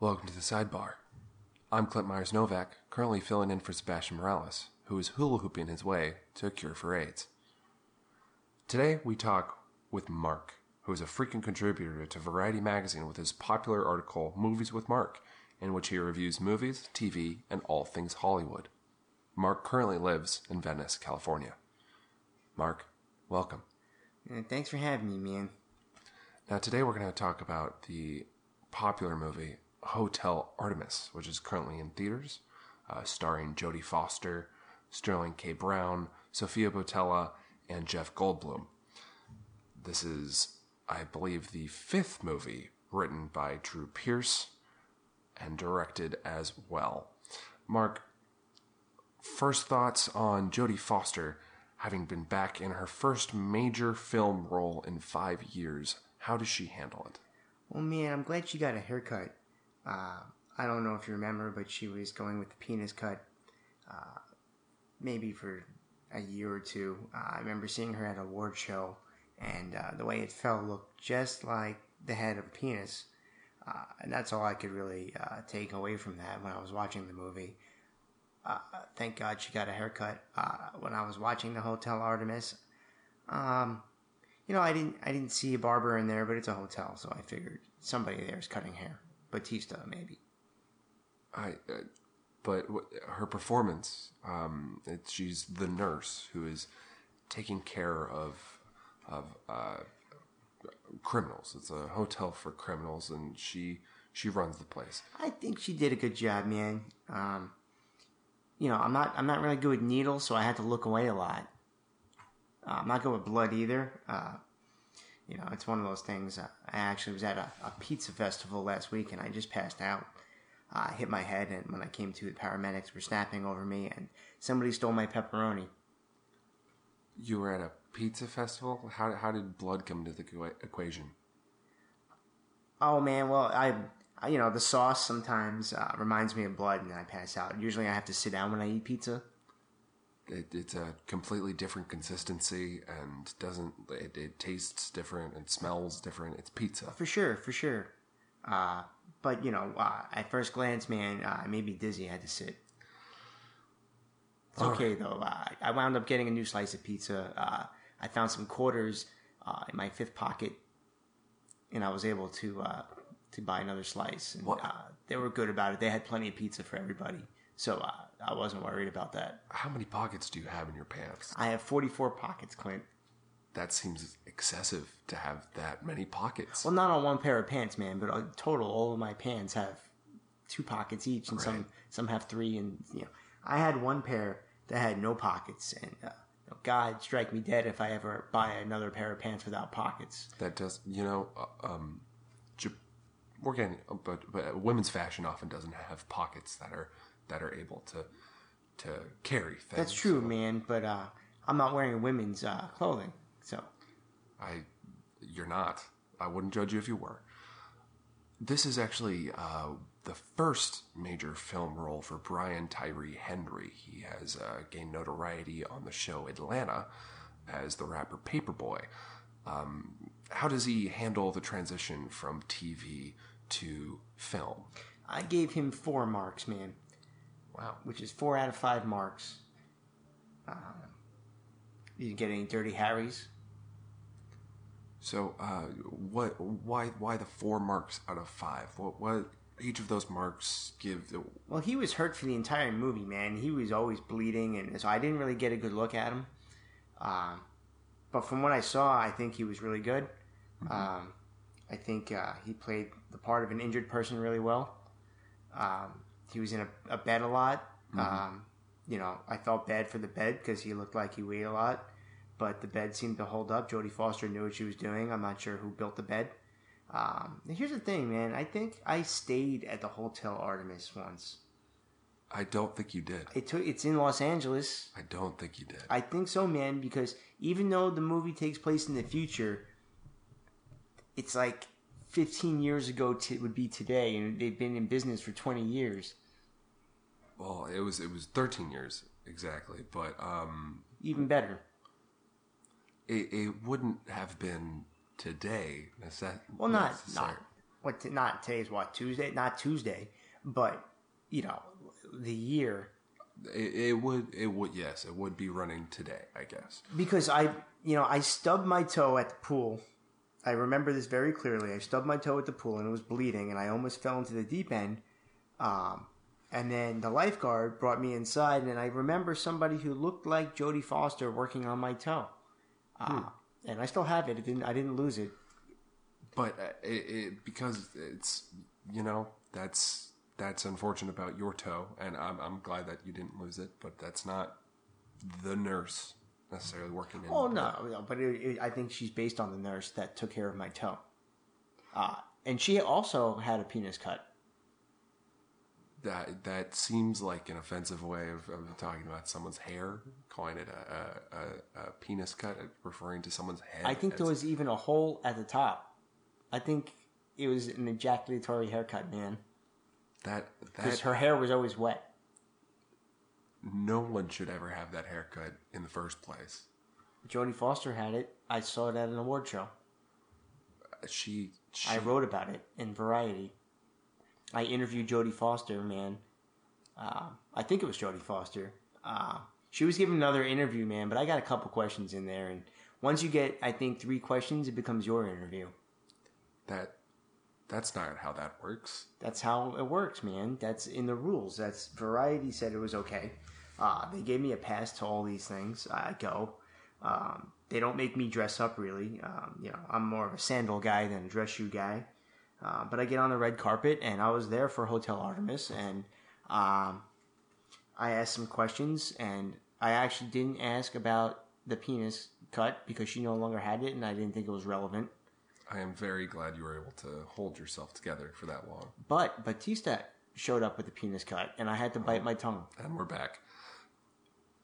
Welcome to the sidebar. I'm Clint Myers Novak, currently filling in for Sebastian Morales, who is hula hooping his way to a cure for AIDS. Today we talk with Mark, who is a frequent contributor to Variety magazine with his popular article Movies with Mark, in which he reviews movies, TV, and all things Hollywood. Mark currently lives in Venice, California. Mark, welcome. Thanks for having me, man. Now, today we're going to talk about the popular movie Hotel Artemis, which is currently in theaters, uh, starring Jodie Foster, Sterling K. Brown, Sofia Boutella, and Jeff Goldblum. This is, I believe, the fifth movie written by Drew Pearce and directed as well. Mark, first thoughts on Jodie Foster having been back in her first major film role in five years. How does she handle it? Well, man, I'm glad she got a haircut. Uh, I don't know if you remember, but she was going with the penis cut uh, maybe for a year or two. Uh, I remember seeing her at a award show, and uh, the way it fell looked just like the head of a penis. Uh, and that's all I could really take away from that when I was watching the movie. Thank God she got a haircut. When I was watching the Hotel Artemis, um, you know, I didn't I didn't see a barber in there, but it's a hotel, so I figured somebody there is cutting hair. Batista, maybe. I, uh, but w- her performance, um, it, she's the nurse who is taking care of of uh, criminals. It's a hotel for criminals, and she she runs the place. I think she did a good job, man. Um, you know, I'm not I'm not really good with needles, so I had to look away a lot. Uh, I'm not good with blood either. Uh, you know, it's one of those things. Uh, I actually was at a, a, pizza festival last week, and I just passed out. I hit my head, and when I came to, the paramedics were snapping over me, and somebody stole my pepperoni. You were at a pizza festival. How how did blood come into the equation? Oh man, well I, I you know the sauce sometimes uh, reminds me of blood, and I pass out. Usually I have to sit down when I eat pizza. It, it's a completely different consistency and doesn't it, it tastes different and smells different. It's pizza for sure, for sure. Uh, but you know, uh, at first glance, man, uh, I made me dizzy. I had to sit. It's okay right. though. Uh, I wound up getting a new slice of pizza. Uh, I found some quarters uh, in my fifth pocket, and I was able to uh, to buy another slice. And uh, they were good about it. They had plenty of pizza for everybody, so uh, I wasn't worried about that. How many pockets do you have in your pants? I have forty four pockets, Clint. That seems excessive to have that many pockets. Well, not on one pair of pants, man, but on total, all of my pants have two pockets each, and right. some some have three. And you know, I had one pair that had no pockets, and uh, God strike me dead if I ever buy another pair of pants without pockets. That does, you know, uh, um, we're getting, but but women's fashion often doesn't have pockets that are that are able to to carry things. That's true, so. man. But uh, I'm not wearing women's uh, clothing, so I, you're not. I wouldn't judge you if you were. This is actually uh, the first major film role for Brian Tyree Henry. He has uh, gained notoriety on the show Atlanta as the rapper Paperboy. Um, how does he handle the transition from TV to film? I gave him four marks, man. Wow. Which is four out of five marks. Um, you didn't get any Dirty Harrys? So, uh, what? Why? Why the four marks out of five? What? What? Each of those marks give. The... Well, he was hurt for the entire movie, man. He was always bleeding, and so I didn't really get a good look at him. Um, but from what I saw, I think he was really good. Mm-hmm. Um, I think uh, he played the part of an injured person really well. Um, he was in a, a bed a lot. Mm-hmm. Um, you know, I felt bad for the bed because he looked like he weighed a lot but the bed seemed to hold up. Jodie Foster knew what she was doing. I'm not sure who built the bed. Um, here's the thing, man. I think I stayed at the Hotel Artemis once. I don't think you did. It took, it's in Los Angeles. I don't think you did. I think so, man, because even though the movie takes place in the future, it's like 15 years ago to, would be today, and they've been in business for 20 years. Well, it was it was 13 years exactly, but um, even better it, it wouldn't have been today. Necess- well, not not what? T- not today's what Tuesday? Not Tuesday, but you know, the year It, it would. It would. Yes, it would be running today. I guess. because I, you know, I stubbed my toe at the pool. I remember this very clearly. I stubbed my toe at the pool and it was bleeding, and I almost fell into the deep end. Um, and then the lifeguard brought me inside, and I remember somebody who looked like Jodie Foster working on my toe. Uh, And I still have it. It didn't. I didn't lose it. But uh, it, it because it's you know that's that's unfortunate about your toe, and I'm I'm glad that you didn't lose it. But that's not the nurse necessarily working in. Oh no, no but it, I think she's based on the nurse that took care of my toe. Uh, and she also had a penis cut. That that seems like an offensive way of, of talking about someone's hair, calling it a, a, a, a penis cut, referring to someone's head. I think there was even a hole at the top. I think it was an ejaculatory haircut, man. that Because her hair was always wet. no one should ever have that haircut in the first place. Jodie Foster had it. I saw it at an award show. She, she I wrote about it in Variety. I interviewed Jodie Foster, man. Uh, I think it was Jodie Foster. Uh, she was giving another interview, man, but I got a couple questions in there. And once you get, I think, three questions, it becomes your interview. that that's not how that works. That's how it works, man. That's in the rules. That's Variety said it was okay. Uh, they gave me a pass to all these things. I go. Um, they don't make me dress up really. Um, you know, I'm more of a sandal guy than a dress shoe guy. Uh, but I get on the red carpet, and I was there for Hotel Artemis, and um, I asked some questions, and I actually didn't ask about the penis cut because she no longer had it, and I didn't think it was relevant. I am very glad you were able to hold yourself together for that long. But Batista showed up with the penis cut, and I had to bite my tongue. And we're back.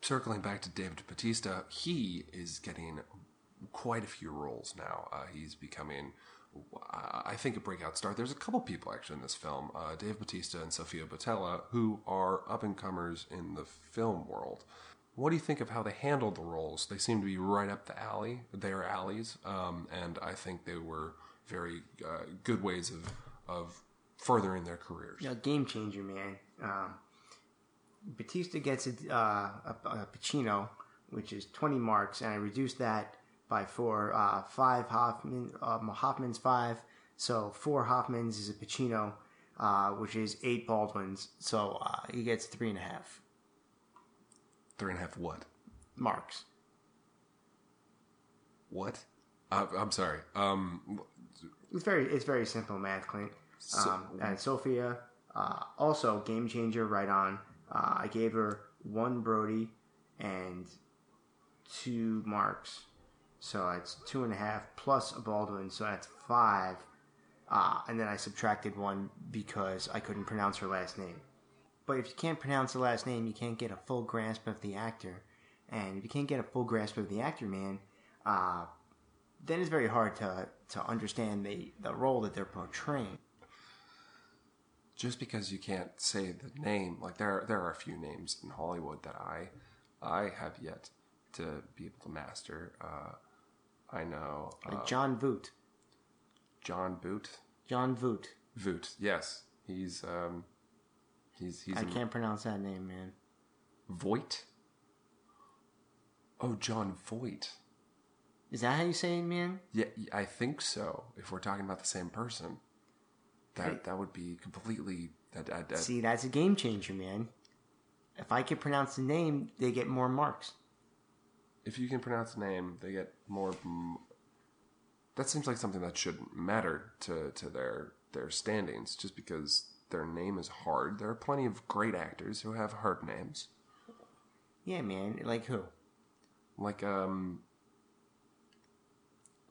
Circling back to David Batista, he is getting quite a few roles now. Uh, he's becoming, I think, a breakout star. There's a couple people actually in this film, uh, Dave Batista and Sofia Boutella, who are up and comers in the film world. What do you think of how they handled the roles? They seem to be right up the alley, their alleys, um, and I think they were very uh, good ways of of furthering their careers. Yeah, game changer, man. Um, Batista gets a, uh, a, a Pacino, which is 20 marks, and I reduced that by four. Uh, five Hoffman, um, Hoffman's five, so four Hoffmans is a Pacino, uh, which is eight Baldwins, so uh, he gets three and a half Three and a half what? marks. What? Uh, I'm sorry. Um, It's very it's very simple math, Clint. Um, and Sofia, uh, also game changer, right on. Uh, I gave her one Brody and two marks, so it's two and a half plus a Baldwin, so that's five. Uh, and then I subtracted one because I couldn't pronounce her last name. But if you can't pronounce the last name, you can't get a full grasp of the actor. And if you can't get a full grasp of the actor, man, uh, then it's very hard to to understand the, the role that they're portraying. just because you can't say the name, like there there are a few names in Hollywood that I I have yet to be able to master. Uh, I know uh, John Voot. John Boot. John Voot. Voot. Yes, he's um, he's he's I in can't pronounce that name, man. Voight. Oh, Jon Voight. Is that how you say it, man? Yeah, I think so. If we're talking about the same person, that Right. that would be completely that. that, that See, that's a game changer, man. If I could pronounce the name, they get more marks. If you can pronounce the name, they get more. m- That seems like something that shouldn't matter to, to their their standings, just because their name is hard. There are plenty of great actors who have hard names, Yeah, man. Like who? like um,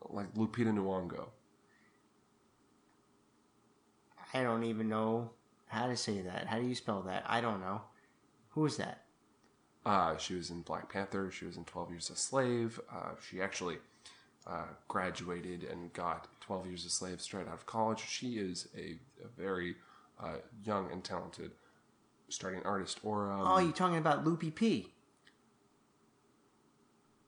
like Lupita Nyong'o. I don't even know how to say that. How do you spell that? I don't know. Who is that? Uh, she was in Black Panther. She was in Twelve Years a Slave. Uh, she actually uh, graduated and got Twelve Years a Slave straight out of college. She is a, a very uh, young and talented starting artist. Or um, Oh, you're talking about Loopy P.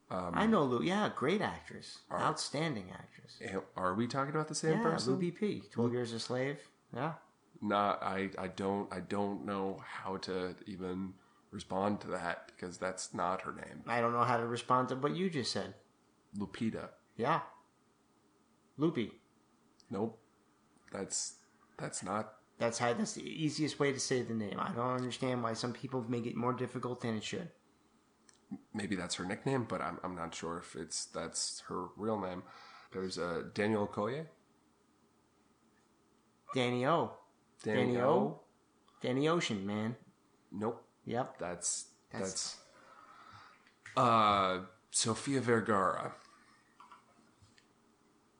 I know Lou. Yeah, great actress, outstanding actress. Eh, Are we talking about the same Yeah, person? Lou BP, Twelve Years a Slave. Yeah, Not. I. I don't. I don't know how to even respond to that because that's not her name. I don't know how to respond to what you just said. Lupita. Yeah, Loopy. Nope. That's. That's not. That's how. That's the easiest way to say the name. I don't understand why some people make it more difficult than it should. Maybe that's her nickname, but I'm. I'm not sure if it's that's her real name. There's uh, Daniel Okoye. Danny O. Danny O. Danny Ocean, man. Nope. Yep. That's That's- that's, uh Sofia Vergara.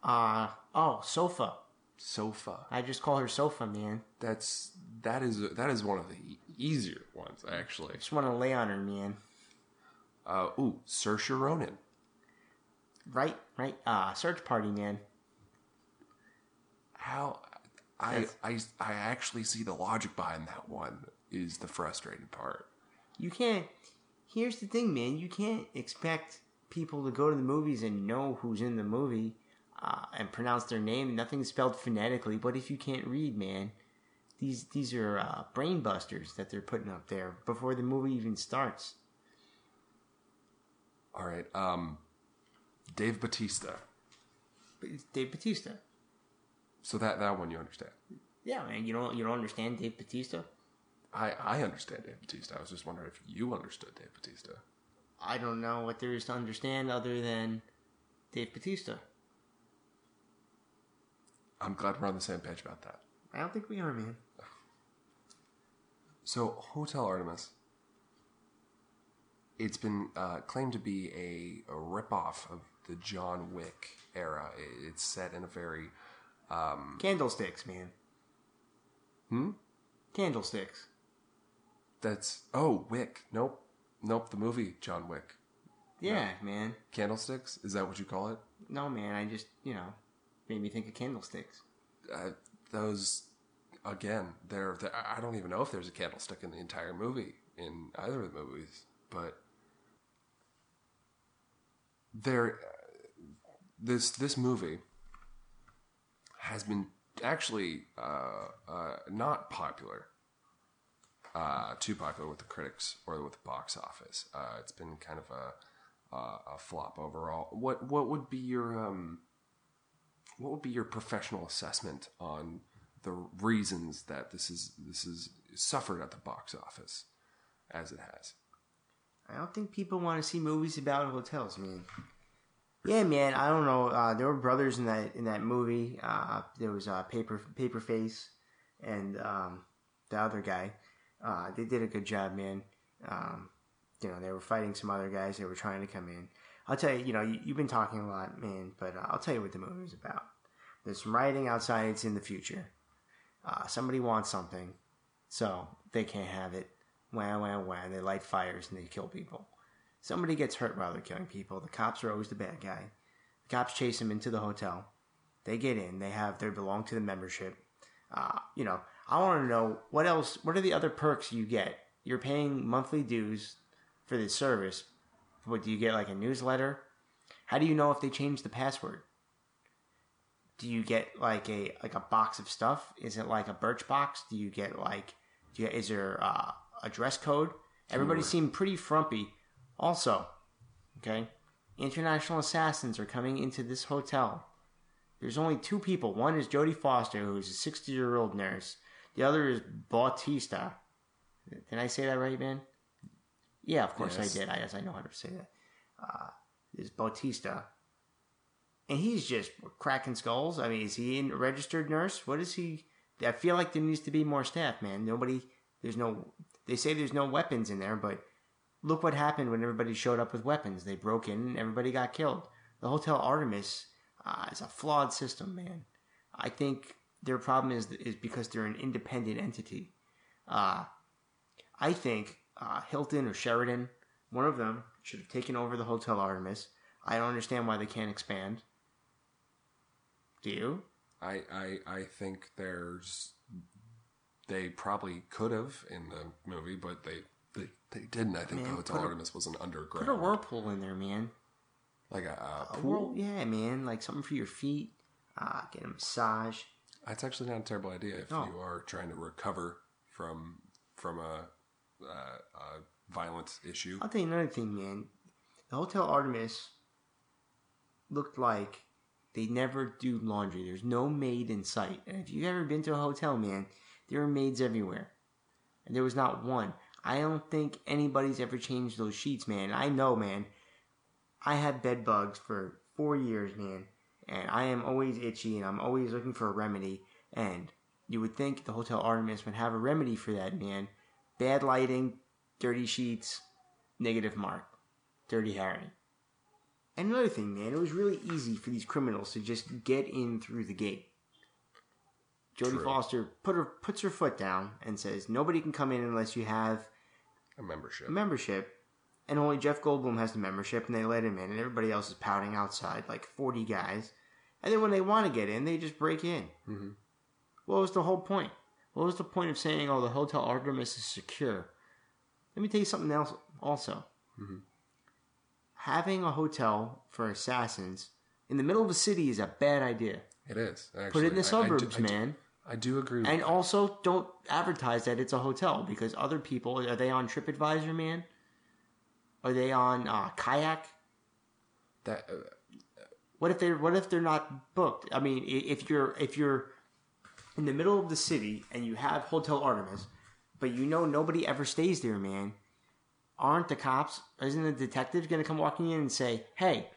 Uh oh, Sofa. Sofa. I just call her Sofa, man. That's that is that is one of the easier ones actually. Just want to lay on her, man. Uh ooh, Saoirse Ronan. Right, right. Uh, search party, man. How I I I actually see the logic behind that one is the frustrating part. You can't. Here's the thing, man. You can't expect people to go to the movies and know who's in the movie uh, and pronounce their name. Nothing's spelled phonetically. But if you can't read, man, these these are uh, brain busters that they're putting up there before the movie even starts. All right. Um Dave Batista. It's Dave Batista. So that that one you understand. Yeah, man. You don't you don't understand Dave Batista? I I understand Dave Batista. I was just wondering if you understood Dave Batista. I don't know what there is to understand other than Dave Batista. I'm glad we're on the same page about that. I don't think we are, man. So, Hotel Artemis. It's been uh, claimed to be a, a ripoff of the John Wick era. It- It's set in a very Candlesticks, man. Hmm? Candlesticks. That's oh Wick. Nope, nope. The movie John Wick. Yeah, man. Candlesticks. Is that what you call it? No, man. I just, you know, made me think of candlesticks. Uh, those again. They're, they I don't even know if there's a candlestick in the entire movie in either of the movies, but there. This this movie has been actually uh, uh, not popular, uh, too popular with the critics or with the box office. Uh, it's been kind of a, a a flop overall. What what would be your um, what would be your professional assessment on the reasons that this is this is suffered at the box office as it has? I don't think people want to see movies about hotels, man. Yeah, man. I don't know. Uh, there were brothers in that in that movie. Uh, there was uh, paper face and um, the other guy. Uh, they did a good job, man. Um, you know, they were fighting some other guys. They were trying to come in. I'll tell you. You know, you, you've been talking a lot, man. But uh, I'll tell you what the movie was about. There's some writing outside. It's in the future. Uh, somebody wants something, so they can't have it. Wham, wham, wham. They light fires and they kill people. Somebody gets hurt while they're killing people. The cops are always the bad guy. The cops chase them into the hotel. They get in. They have they belong to the membership. Uh, you know, I want to know what else. What are the other perks you get? You're paying monthly dues for this service. What do you get? Like a newsletter? How do you know if they change the password? Do you get like a like a box of stuff? Is it like a Birchbox? Do you get like? Do you, is there uh, a dress code? Everybody seemed pretty frumpy. Also, okay, international assassins are coming into this hotel. There's only two people. One is Jodie Foster, who's a 60 year old nurse. The other is Bautista. Did I say that right, man? Yeah, of course Yes. I did. I guess I know how to say that. Uh, is Bautista. And he's just cracking skulls. I mean, is he a registered nurse? What is he? I feel like there needs to be more staff, man. Nobody, there's no, they say there's no weapons in there, but look what happened when everybody showed up with weapons. They broke in and everybody got killed. The Hotel Artemis uh, is a flawed system, man. I think their problem is is because they're an independent entity. Uh, I think uh, Hilton or Sheraton, one of them, should have taken over the Hotel Artemis. I don't understand why they can't expand. Do you? I, I I think there's they probably could have in the movie, but they they, they didn't. I think Man, the Hotel put a- Artemis was an underground. Put a whirlpool in there, man. Like a, a A pool. whirl- yeah, man, like something for your feet. Uh, get a massage. That's actually not a terrible idea if No. you are trying to recover from from a, a, a violent issue. I'll tell you another thing, man. The Hotel Artemis looked like they never do laundry. There's no maid in sight. And if you've ever been to a hotel, man, there are maids everywhere. And there was not one. I don't think anybody's ever changed those sheets, man. I know, man. I had bed bugs for four years, man. And I am always itchy and I'm always looking for a remedy. And you would think the Hotel Artemis would have a remedy for that, man. Bad lighting, dirty sheets, negative mark. Dirty Harry. And another thing, man, it was really easy for these criminals to just get in through the gate. Jodie. Foster put her puts her foot down and says nobody can come in unless you have A membership. a membership. And only Jeff Goldblum has the membership, and they let him in, and everybody else is pouting outside, like forty guys. And then when they want to get in, they just break in. Mhm. What was the whole point? What was the point of saying, "Oh, the Hotel Artemis is secure"? Let me tell you something else. Also, Mhm. having a hotel for assassins in the middle of a city is a bad idea. It is. Actually. Put it in the I- I suburbs, I do- man. I do agree. With And that. also, don't advertise that it's a hotel because other people are they on TripAdvisor, man? Are they on uh, Kayak? that uh, What if they're What if they're not booked? I mean, if you're if you're in the middle of the city and you have Hotel Artemis, but you know nobody ever stays there, man. Aren't the cops? Isn't the detective going to come walking in and say, "Hey,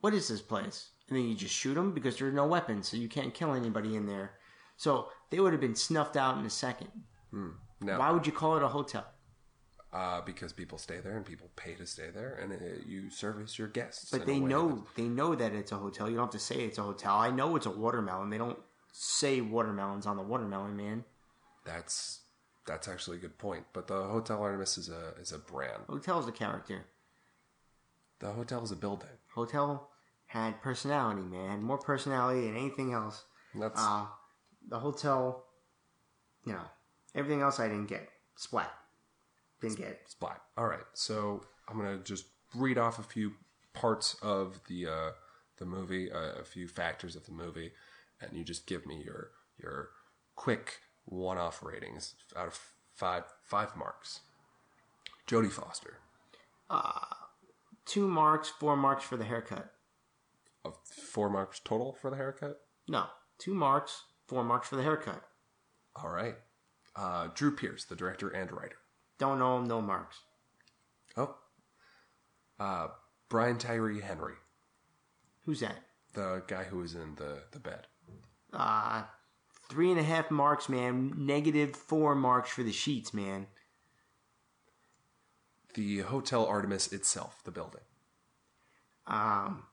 what is this place?" And then you just shoot them because there's no weapons, so you can't kill anybody in there. So they would have been snuffed out in a second. Hmm. no, Why would you call it a hotel? Uh, because people stay there and people pay to stay there, and uh, you service your guests. But they know that- they know that it's a hotel. You don't have to say it's a hotel. I know it's a watermelon. They don't say watermelons on the watermelon, man. that's that's actually a good point. But the Hotel Artemis is a is a brand. Hotel is a character. The hotel is a building. Hotel had personality, man. More personality than anything else. That's Uh, the hotel, you know, everything else I didn't get. Splat. Didn't get. Splat. All right, so I'm gonna just read off a few parts of the uh, the movie, uh, a few factors of the movie, and you just give me your your quick one-off ratings out of five five marks. Jodie Foster, Uh, Two marks, four marks for the haircut. of four marks total for the haircut. No, two marks, four marks for the haircut. All right, uh, Drew Pearce, the director and writer. Don't know him, no marks. Oh, uh, Brian Tyree Henry, Who's that? the guy who was in the the bed. Uh, three and a half marks, man. Negative four marks for the sheets, man. The Hotel Artemis itself, the building. Um,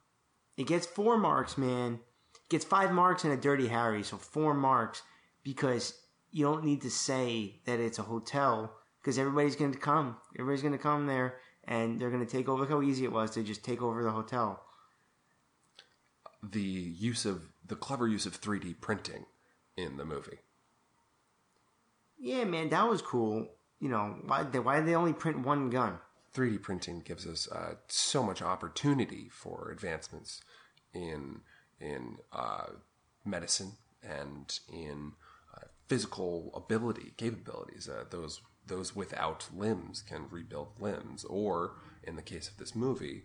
it gets four marks, man. It gets five marks and a Dirty Harry, so four marks because you don't need to say that it's a hotel because everybody's going to come. Everybody's going to come there and they're going to take over. Look how easy it was to just take over the hotel. the use of the clever use of 3D printing in the movie. Yeah, man, that was cool. You know, why they, why did they only print one gun? 3D printing gives us uh, so much opportunity for advancements in in uh, medicine and in uh, physical ability capabilities. Uh, those those without limbs can rebuild limbs, or in the case of this movie,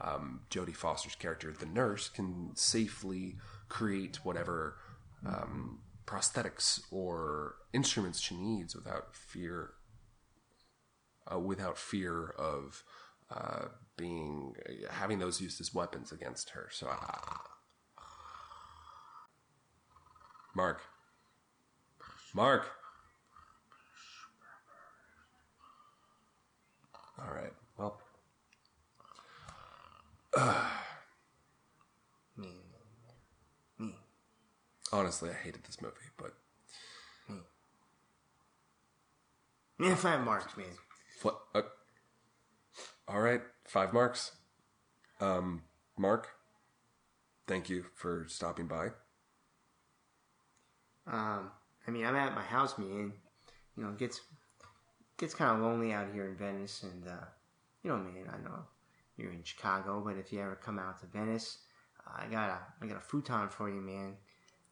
um, Jodie Foster's character, the nurse, can safely create whatever um, prosthetics or instruments she needs without fear uh, without fear of uh, being having those used as weapons against her. So, Mark, Mark. All right. Well, Me, me. honestly, I hated this movie, but Me. Yeah, five marks, man. what? Uh, all right, five marks. Um, Mark, thank you for stopping by. Um, I mean, I'm at my house, man. You know, it gets gets kind of lonely out here in Venice, and uh, you know, man, I know you're in Chicago, but if you ever come out to Venice, uh, I got a I got a futon for you, man,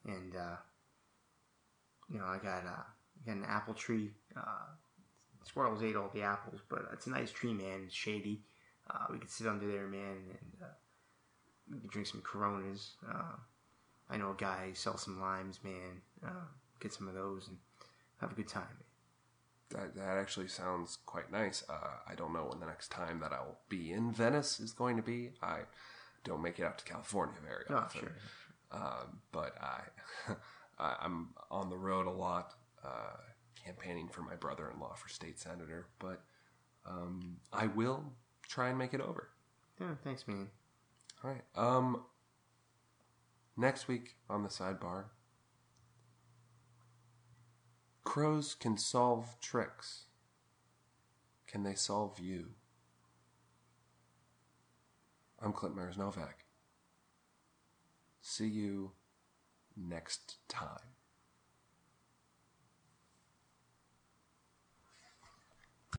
and uh, you know I got a got an apple tree. Uh, squirrels ate all the apples, but it's a nice tree, man. It's shady. Uh, we could sit under there, man, and uh, we could drink some Coronas. Uh, I know a guy sells some limes, man. Uh, get some of those and have a good time. That, that actually sounds quite nice. Uh, I don't know when the next time that I'll be in Venice is going to be. I don't make it out to California very Oh, often. sure. Um, but I, I, I'm on the road a lot, uh, campaigning for my brother-in-law for state senator. But um, I will try and make it over. Yeah, thanks, man. All right. Um, next week on the sidebar, crows can solve tricks. Can they solve you? I'm Clint Myers Novak. See you next time.